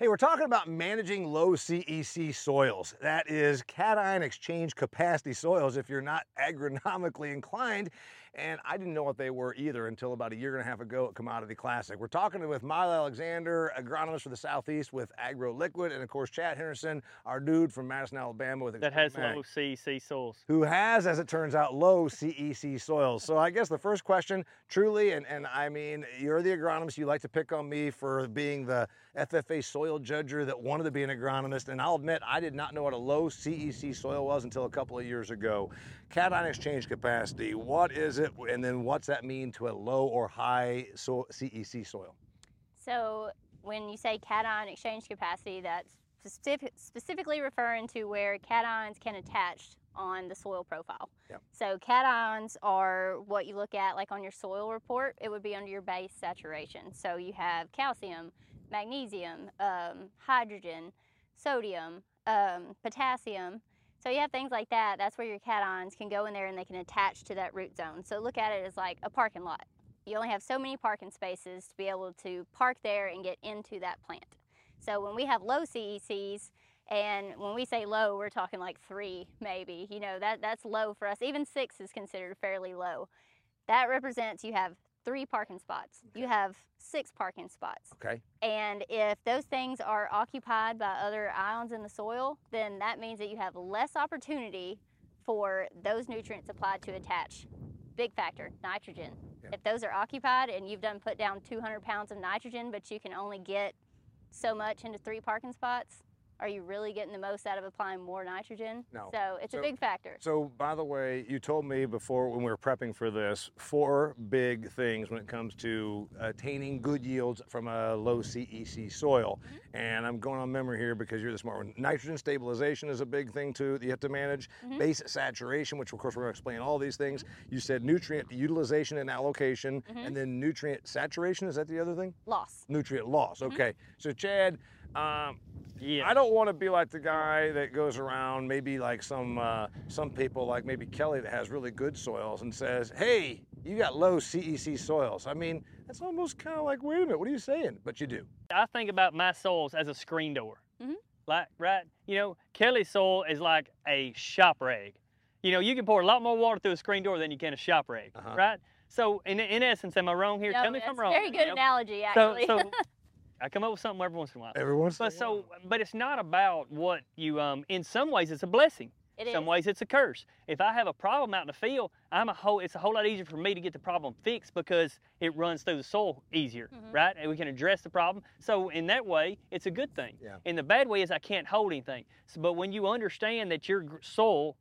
Hey, we're talking about managing low CEC soils. That is cation exchange capacity soils if you're not agronomically inclined. And I didn't know what they were either until about a year and a half ago at Commodity Classic. We're talking with Molly Alexander, agronomist for the Southeast with AgroLiquid, and of course Chad Henderson, our dude from Madison, Alabama with that has low CEC soils. who has, as it turns out, low CEC soils. So I guess the first question, truly, and, and I mean, you're the agronomist, you like to pick on me for being the FFA soil judger that wanted to be an agronomist, and I'll admit I did not know what a low CEC soil was until a couple of years ago. Cation exchange capacity, what is it, and then what's that mean to a low or high so CEC soil? So when you say cation exchange capacity, that's specific, specifically referring to where cations can attach on the soil profile. Yep. So cations are what you look at like on your soil report. It would be under your base saturation. So you have calcium, magnesium, um, hydrogen, sodium, um, potassium. So you have things like that. That's where your cations can go in there and they can attach to that root zone. So look at it as like a parking lot. You only have so many parking spaces to be able to park there and get into that plant. So when we have low CECs, and when we say low, we're talking like three, maybe. You know, that, that's low for us. Even six is considered fairly low. That represents you have three parking spots. You have six parking spots. Okay. And if those things are occupied by other ions in the soil, then that means that you have less opportunity for those nutrients applied to attach. Big factor, nitrogen. Yeah. If those are occupied and you've done put down 200 pounds of nitrogen, but you can only get so much into three parking spots, are you really getting the most out of applying more nitrogen? No. So it's So- a big factor. So, by the way, you told me before when we were prepping for this four big things when it comes to attaining good yields from a low CEC soil. And I'm going on memory here because you're the smart one. Nitrogen stabilization is a big thing too that you have to manage. Mhm. Base saturation, which of course we're going to explain all these things. You said nutrient utilization and allocation, Mhm. and then nutrient saturation. Is that the other thing? Loss. Nutrient loss. Mhm. Okay. So, Chad. Um, Yeah. I don't want to be like the guy that goes around, maybe like some uh, some people like maybe Kelly that has really good soils and says, "Hey, you got low CEC soils." I mean, that's almost kind of like, "Wait a minute, what are you saying?" But you do. I think about my soils as a screen door. Mhm. Like, right? You know, Kelly's soil is like a shop rag. You know, you can pour a lot more water through a screen door than you can a shop rag, Uh-huh. right? So, in, in essence, am I wrong here? No, Tell me if that's I'm wrong. Very you good know? analogy, So, actually. so I come up with something every once in a while. Every once in a But so, but it's not about what you. Um, in some ways, it's a blessing. It is. some ways, it's a curse. If I have a problem out in the field, I'm a whole. It's a whole lot easier for me to get the problem fixed because it runs through the soil easier, Mhm. right? And we can address the problem. So in that way, it's a good thing. Yeah. In the bad way is I can't hold anything. So, but when you understand that your soil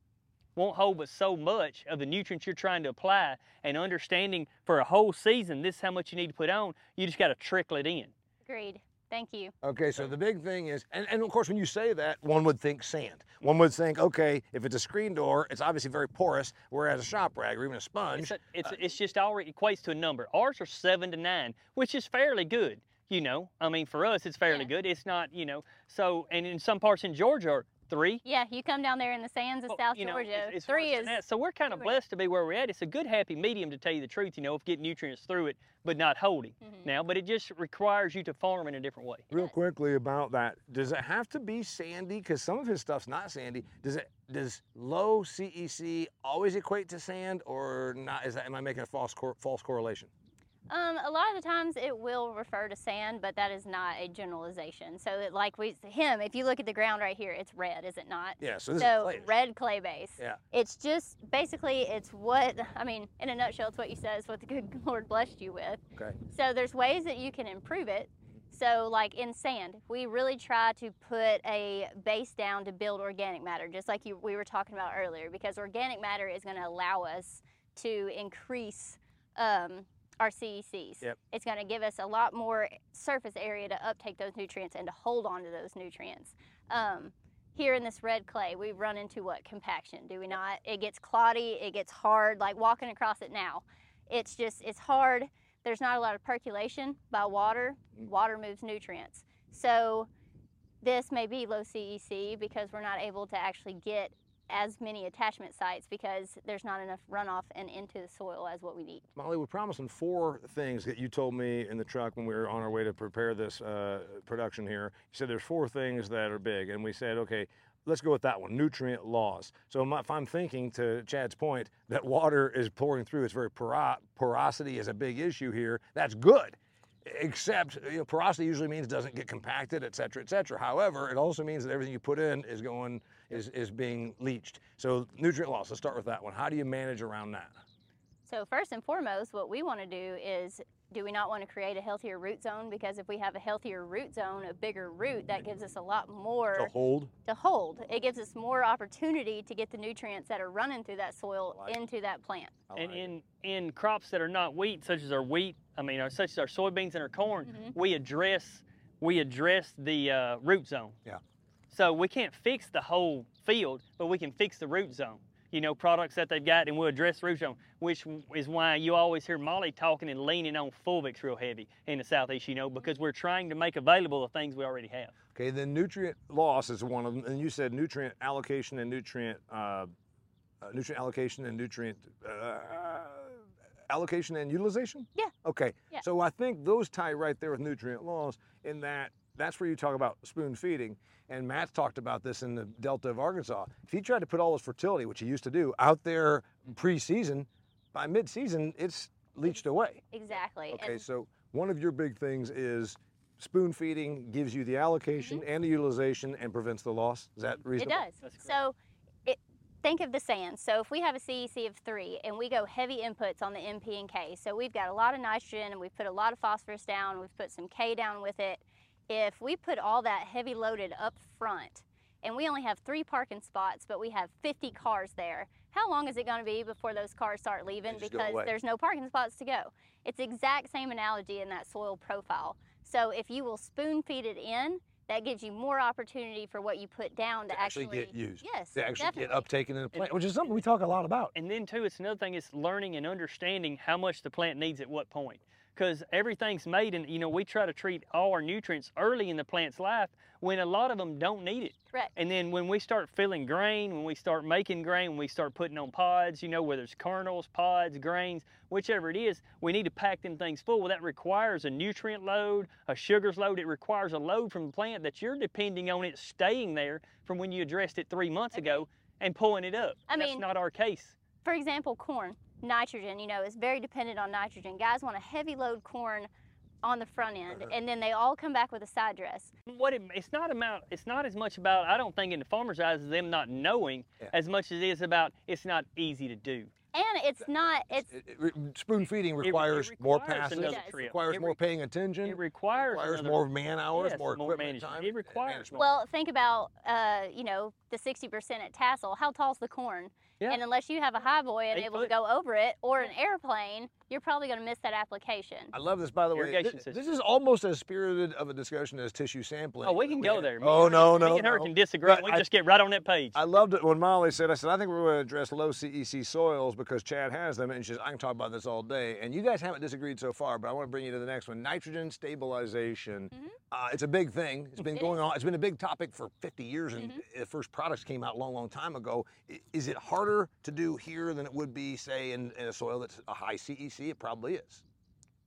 won't hold but so much of the nutrients you're trying to apply, and understanding for a whole season this is how much you need to put on, you just got to trickle it in. Agreed. Thank you. Okay, so the big thing is, and, and of course, when you say that, one would think sand. One would think, okay, if it's a screen door, it's obviously very porous, whereas a shop rag or even a sponge, It's, a, it's, uh, it's just all equates to a number. Ours are seven to nine, which is fairly good. You know, I mean, for us, it's fairly Yeah. good. It's not, you know, so, and in some parts in Georgia are three. Yeah, you come down there in the sands of Well, South you know, Georgia. it's- it's Three is that. So we're kind of two and a- blessed to be where we're at. It's a good, happy medium, to tell you the truth, you know, of getting nutrients through it, but not holding Mhm. now. But it just requires you to farm in a different way. Real quickly about that, does it have to be sandy? Because some of his stuff's not sandy. Does it? Does low CEC always equate to sand, or not? Is that? Am I making a false cor- false correlation? Um, a lot of the times it will refer to sand, but that is not a generalization. So, that, like we, him, if you look at the ground right here, it's red, is it not? Yeah. So this So is clay. red clay base. Yeah. It's just basically it's what I mean in a nutshell. It's what you said. It's what the good Lord blessed you with. Okay. So there's ways that you can improve it. So like in sand, we really try to put a base down to build organic matter, just like you we were talking about earlier, because organic matter is going to allow us to increase um, our CECs. Yep. It's going to give us a lot more surface area to uptake those nutrients and to hold on to those nutrients. Um, here in this red clay, we run into what? Compaction, do we not? It gets cloddy, it gets hard, like walking across it now. It's just, it's hard. There's not a lot of percolation by water. Mm. Water moves nutrients. So this may be low CEC because we're not able to actually get as many attachment sites because there's not enough runoff and into the soil as what we need. Molly, we're promising four things that you told me in the truck when we were on our way to prepare this uh, production here. You said there's four things that are big, and we said, okay, let's go with that one nutrient loss. So if I'm thinking to Chad's point that water is pouring through, it's very poro- porosity is a big issue here. That's good. Except you know, porosity usually means doesn't get compacted, et cetera, et cetera. However, it also means that everything you put in is going is, is being leached. So nutrient loss. Let's start with that one. How do you manage around that? So first and foremost, what we want to do is do we not want to create a healthier root zone? Because if we have a healthier root zone, a bigger root, that gives us a lot more To hold. to hold. It gives us more opportunity to get the nutrients that are running through that soil I like it. into that plant. I And like it. in in crops that are not wheat, such as our wheat, I mean, or such as our soybeans and our corn, Mhm. we address we address the uh, root zone. Yeah. So we can't fix the whole field, but we can fix the root zone. You know, products that they've got, and we'll address the root zone, which is why you always hear Molly talking and leaning on Fulvix real heavy in the southeast. You know, because we're trying to make available the things we already have. Okay, then nutrient loss is one of them, and you said nutrient allocation and nutrient uh, uh, nutrient allocation and nutrient uh, allocation and utilization. Yeah. Okay. Yeah. So I think those tie right there with nutrient loss in that that's where you talk about spoon feeding. And Matt's talked about this in the Delta of Arkansas. If he tried to put all his fertility, which he used to do, out there pre-season, by mid-season it's leached away. Exactly. Okay, And so one of your big things is spoon feeding gives you the allocation and the utilization and prevents the loss. Is that Mm-hmm. it reasonable? does. So it, think of the sand. So if we have a CEC of three and we go heavy inputs on the NP and K, so we've got a lot of nitrogen and we've put a lot of phosphorus down, we've put some K down with it. If we put all that heavy loaded up front and we only have three parking spots, but we have 50 cars there, how long is it going to be before those cars start leaving They just go because there's no parking spots to go? It's exact same analogy in that soil profile. So if you will spoon feed it in, that gives you more opportunity for what you put down to, To actually get used. Yes, To actually definitely. get uptaken in the plant, which is something we talk a lot about. And then too, it's another thing is learning and understanding how much the plant needs at what point. Because everything's made, and you know, we try to treat all our nutrients early in the plant's life when a lot of them don't need it. Correct. And then when we start filling grain, when we start making grain, when we start putting on pods, you know, whether it's kernels, pods, grains, whichever it is, we need to pack them things full. Well, that requires a nutrient load, a sugars load. It requires a load from the plant that you're depending on it staying there from when you addressed it three months ago and pulling it up. I That's mean- not our case. For example, corn, nitrogen, you know, is very dependent on nitrogen. Guys want a heavy load corn on the front end, Uh-huh. and then they all come back with a side dress. what it, it's not about it's not as much about I don't think in the farmer's eyes them not knowing Yeah. as much as it is about it's not easy to do. And it's not, it's, It- it re- spoon feeding it requires, more requires passage, another It requires It more paying attention, It requires, requires another- more man hours, yes, more more equipment management. time. It requires management. well, think about, uh, you know, the 60% at Tassel. How tall's the corn? Yeah. And unless you have a high boy and Eight able foot. to go over it, or an airplane, you're probably going to miss that application. I love this, by the way. This, this is almost as spirited of a discussion as tissue sampling. Oh, we can go there. Me Oh and no, her- no, Me and her no. can disagree. But we I- just get right on that page. I loved it when Molly said, I said, I think we're going to address low CEC soils because Chad has them. And she says, I can talk about this all day. And you guys haven't disagreed so far, but I want to bring you to the next one nitrogen stabilization. Mhm. Uh, it's a big thing. It's been going on. It's been a big topic for 50 years, and Mhm. the first products came out a long, long time ago. Is it harder to do here than it would be, say, in, in a soil that's a high CEC? It probably is.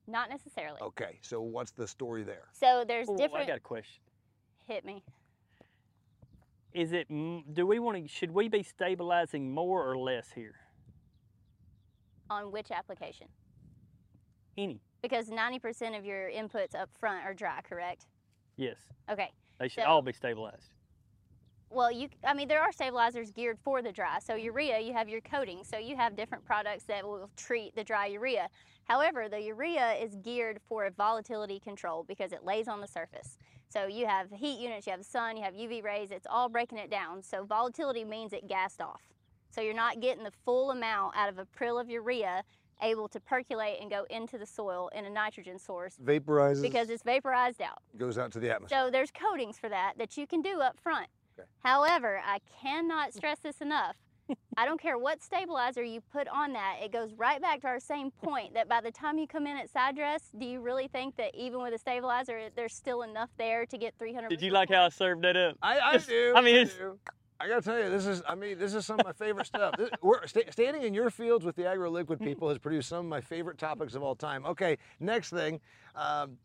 Not necessarily. Okay, so what's the story there? So there's Ooh, I got a question. Hit me. Is it? Do we want to? Should we be stabilizing more or less here? On which application? Any? Because 90% of your inputs up front are dry, correct? Yes. Okay. They should So- all be stabilized. Well, you, I mean, there are stabilizers geared for the dry. So urea, you have your coating. So you have different products that will treat the dry urea. However, the urea is geared for a volatility control because it lays on the surface. So you have heat units, you have sun, you have UV rays. It's all breaking it down. So volatility means it gassed off. So you're not getting the full amount out of a prill of urea able to percolate and go into the soil in a nitrogen source Vaporizes, because it's vaporized out. goes out to the atmosphere. So there's coatings for that that you can do up front. Okay. However, I cannot stress this enough. I don't care what stabilizer you put on that, it goes right back to our same point that by the time you come in at side dress, do you really think that even with a stabilizer, there's still enough there to get 300? Did you like how I served that up? I, I do. I mean, it's- do. I gotta tell you, this is, I mean, this is some of my favorite stuff. This, we're, sta standing in your fields with the AgroLiquid people has produced some of my favorite topics of all time. Okay, next thing, um,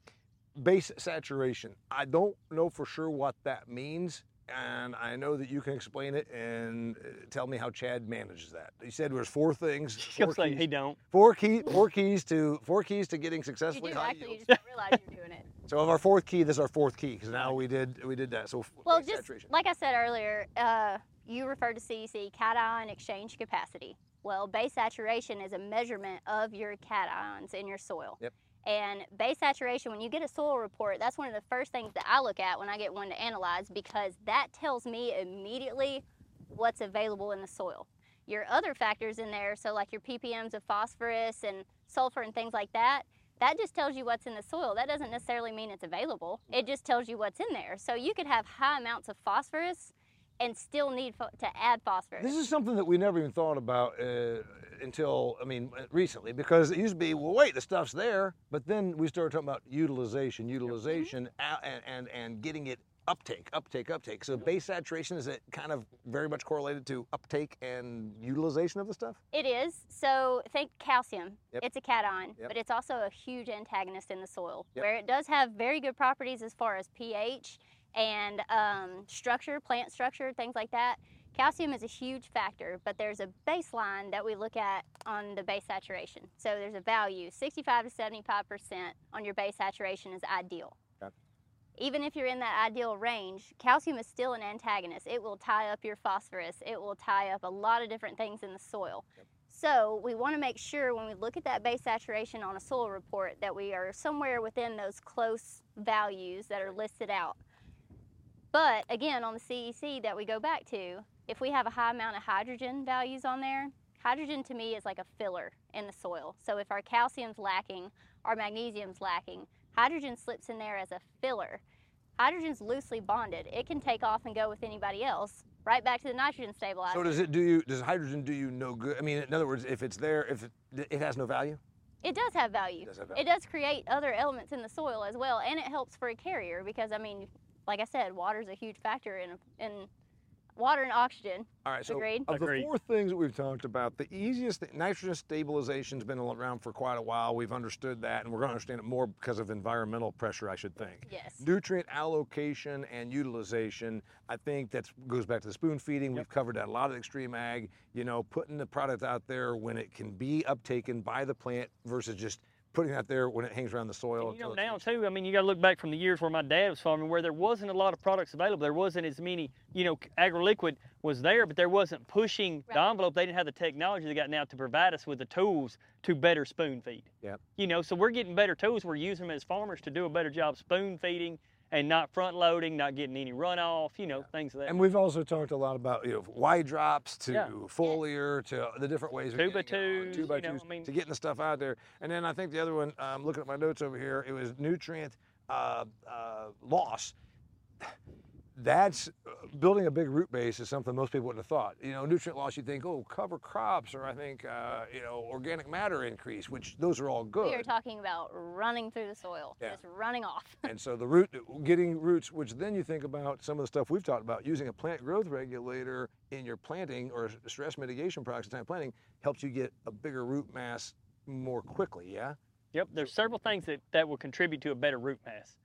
base saturation. I don't know for sure what that means, and I know that you can explain it and uh, tell me how Chad manages that. He said there's four things, He'll four say keys, he don't. four, key, four keys to four keys to getting You successfully do high actually, you just don't realize you're doing it. So of our fourth key, this is our fourth key because now we did we did that. So Well, just saturation. like I said earlier, uh, you referred to CEC, cation exchange capacity. Well, base saturation is a measurement of your cations in your soil. Yep. And base saturation, when you get a soil report, that's one of the first things that I look at when I get one to analyze because that tells me immediately what's available in the soil. Your other factors in there, so like your ppms of phosphorus and sulfur and things like that, that just tells you what's in the soil. That doesn't necessarily mean it's available. It just tells you what's in there. So you could have high amounts of phosphorus and still need pho- to add phosphorus. This is something that we never even thought about uh, until, I mean, recently, because it used to be, well, wait, the stuff's there, but then we started talking about utilization, utilization, a- and, and, and getting it uptake, uptake, uptake. So base saturation, is it kind of very much correlated to uptake and utilization of the stuff? It is. So think calcium. Yep. It's a cation, Yep. but it's also a huge antagonist in the soil, Yep. where it does have very good properties as far as pH and um, structure, plant structure, things like that. Calcium is a huge factor, but there's a baseline that we look at on the base saturation. So there's a value, 65 to 75% on your base saturation is ideal. Okay. Even if you're in that ideal range, calcium is still an antagonist. It will tie up your phosphorus. It will tie up a lot of different things in the soil. So we want to make sure when we look at that base saturation on a soil report that we are somewhere within those close values that are listed out. But again, on the CEC that we go back to, if we have a high amount of hydrogen values on there, hydrogen to me is like a filler in the soil. So if our calcium's lacking, our magnesium's lacking, hydrogen slips in there as a filler. Hydrogen's loosely bonded. It can take off and go with anybody else, right back to the nitrogen stabilizer. So does it do you, does hydrogen do you no good? I mean, in other words, if it's there, if it, it has no value? It does have value. It does have It does create other elements in the soil as well, and it helps for a carrier because I mean, like I said, water is a huge factor in in water and oxygen. All right, so Agreed. of the four things that we've talked about, the easiest thing, nitrogen stabilization's been around for quite a while. We've understood that, and we're going to understand it more because of environmental pressure, I should think. Yes. Nutrient allocation and utilization, I think that goes back to the spoon feeding. We've covered that a lot of XtremeAg. You know, putting the product out there when it can be uptaken by the plant versus just putting it out there when it hangs around the soil. And, you know, now too, I mean, you got to look back from the years where my dad was farming, where there wasn't a lot of products available. There wasn't as many, you know, AgroLiquid was there, but there wasn't pushing the envelope. They didn't have the technology they got now to provide us with the tools to better spoon feed. Yep. You know, so we're getting better tools. We're using them as farmers to do a better job spoon feeding and not front loading, not getting any runoff, you know, things of that. And we've also talked a lot about you know wide drops to Yeah. foliar to the different ways of Two by getting on, twos, two by twos I mean- to getting the stuff out there. And then I think the other one, I'm um, looking at my notes over here, it was nutrient uh, uh, loss. That's uh, building a big root base is something most people wouldn't have thought. You know, nutrient loss, you think, oh, cover crops, or I think, uh, you know, organic matter increase, which those are all good. We are talking about running through the soil, Yeah. just running off. And so the root, getting roots, which then you think about some of the stuff we've talked about, using a plant growth regulator in your planting or stress mitigation products at time of planting helps you get a bigger root mass more quickly. Yeah. Yep, there's several things that, that will contribute to a better root mass,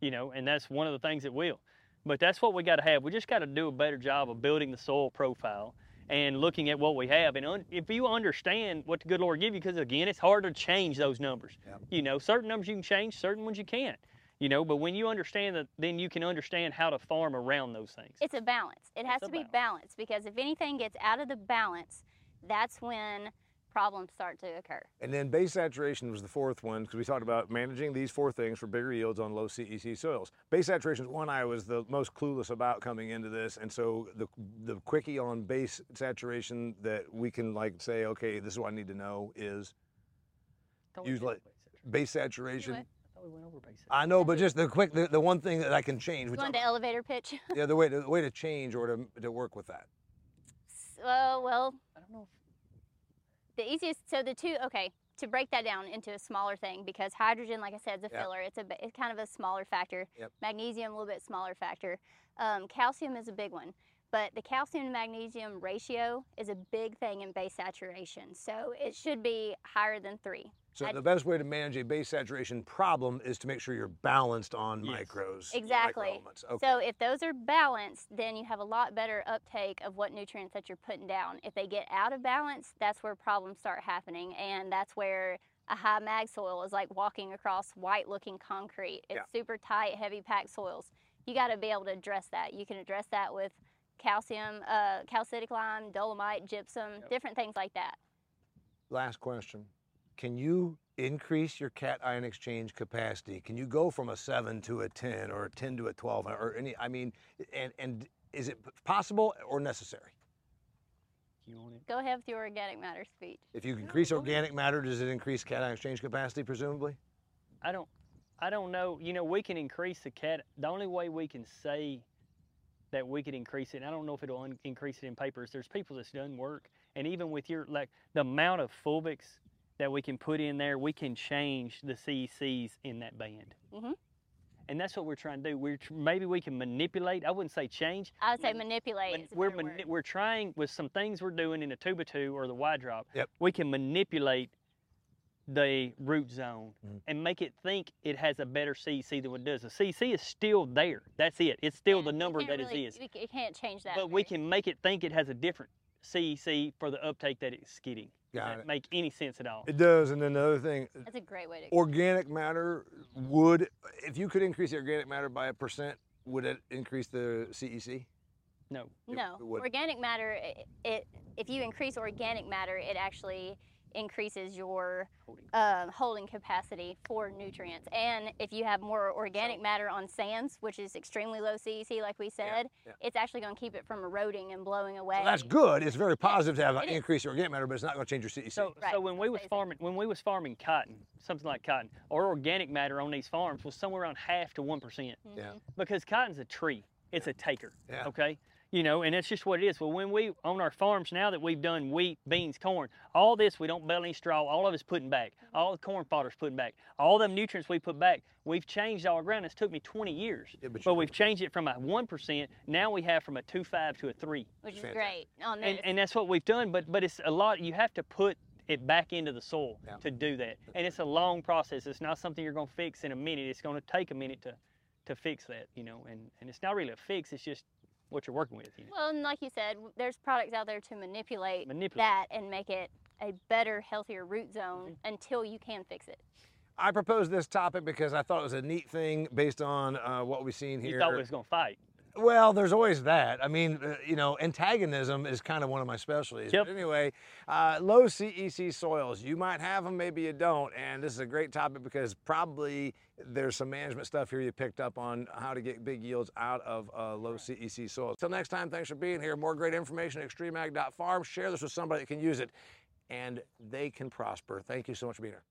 you know, and that's one of the things that will. But that's what we got to have. We just got to do a better job of building the soil profile and looking at what we have. And un- if you understand what the good Lord give you, because again, it's hard to change those numbers. Yep. You know, certain numbers you can change, certain ones you can't. You know, but when you understand that, then you can understand how to farm around those things. It's a balance. It has It's to be balance. balanced because if anything gets out of the balance, that's when problems start to occur. And then base saturation was the fourth one because we talked about managing these four things for bigger yields on low CEC soils. Base saturation is one I was the most clueless about coming into this, and so the the quickie on base saturation that we can like say, okay, this is what I need to know is Thought we use like- base saturation. Anyway. I we went over base I know, but just the quick, the, the one thing that I can change, You which want the elevator pitch? yeah, the way to, the way to change or to, to work with that. Uh, well, I don't know. The easiest. So the two. Okay, to break that down into a smaller thing because hydrogen, like I said, is a Yeah. filler. It's a it's kind of a smaller factor. Yep. Magnesium, a little bit smaller factor. Um, calcium is a big one. But the calcium to magnesium ratio is a big thing in base saturation. So it should be higher than three. So I- the best way to manage a base saturation problem is to make sure you're balanced on Yes. micros. Exactly. microelements. Okay. So if those are balanced, then you have a lot better uptake of what nutrients that you're putting down. If they get out of balance, that's where problems start happening, and that's where a high mag soil is like walking across white-looking concrete. It's Yeah. super tight, heavy packed soils. You got to be able to address that. You can address that with calcium, uh, calcitic lime, dolomite, gypsum, Yep. different things like that. Last question. Can you increase your cation exchange capacity? Can you go from a 7 to a 10 or a 10 to a 12 or any I mean and and is it possible or necessary? You want it? Go ahead with your organic matter speech. If you increase organic matter, does it increase cation exchange capacity presumably? I don't, I don't know. You know, we can increase the cat. The only way we can say that we could increase it, and I don't know if it'll un- increase it in papers. There's people that's done work, and even with your like the amount of fulvics that we can put in there, we can change the CECs in that band. Mhm. And that's what we're trying to do. We're tr- maybe we can manipulate. I wouldn't say change. I would say manipulate. Man- is a we're mani- word. we're trying with some things we're doing in the two by two or the wide drop. Yep. We can manipulate the root zone Mhm. and make it think it has a better CC than what it does. The CC is still there. That's it. It's still Yeah, the number can't that it really- is. We ca- you can't change that. But we can make it think it has a different CEC for the uptake that it's getting. Does Got that it. make any sense at all? It does. And then the other thing, That's a great way to. organic matter would if you could increase the organic matter by a percent, would it increase the E CEC? No. it- No, it organic matter. It, it if you increase organic matter, it actually increases your Holding. um, holding capacity for nutrients. And if you have more organic So- matter on sands, which is extremely low CEC, like we said, yeah. it's actually going to keep it from eroding and blowing away. So that's good. It's very positive to have an increase in organic matter, but it's not going to change your CEC. So, Right, so when we was farming, when we was farming cotton, something like cotton, our organic matter on these farms was somewhere around half to one percent. Yeah. Because cotton's a tree. It's a taker. Yeah. Okay. You know, and that's just what it is. Well, when we on our farms now that we've done wheat, beans, corn, all this we don't bale any straw. All of it's putting back. Mm-hmm. All the corn fodder's putting back. All them nutrients we put back. We've changed our ground. It's took me 20 years, Yeah, but but we've changed it from a one percent. Now we have from a two five to a three, Which is Fantastic. great on and and that's what we've done. But but it's a lot. You have to put it back into the soil Yeah. to do that, and it's a long process. It's not something you're going to fix in a minute. It's going to take a minute to to fix that, you know, and, and it's not really a fix, it's just what you're working with. You know? well, and like you said, there's products out there to manipulate, Manipulate. that and make it a better, healthier root zone Mm-hmm. until you can fix it. I proposed this topic because I thought it was a neat thing based on uh, what we've seen here. You thought we was gonna fight. Well, there's always that. I mean, uh, you know, antagonism is kind of one of my specialties. Yep. But anyway, uh, low CEC soils. You might have them, maybe you don't. And this is a great topic because probably there's some management stuff here you picked up on how to get big yields out of uh, low CEC soils. Till next time, thanks for being here. More great information at extremeag.farm. Share this with somebody that can use it and they can prosper. Thank you so much for being here.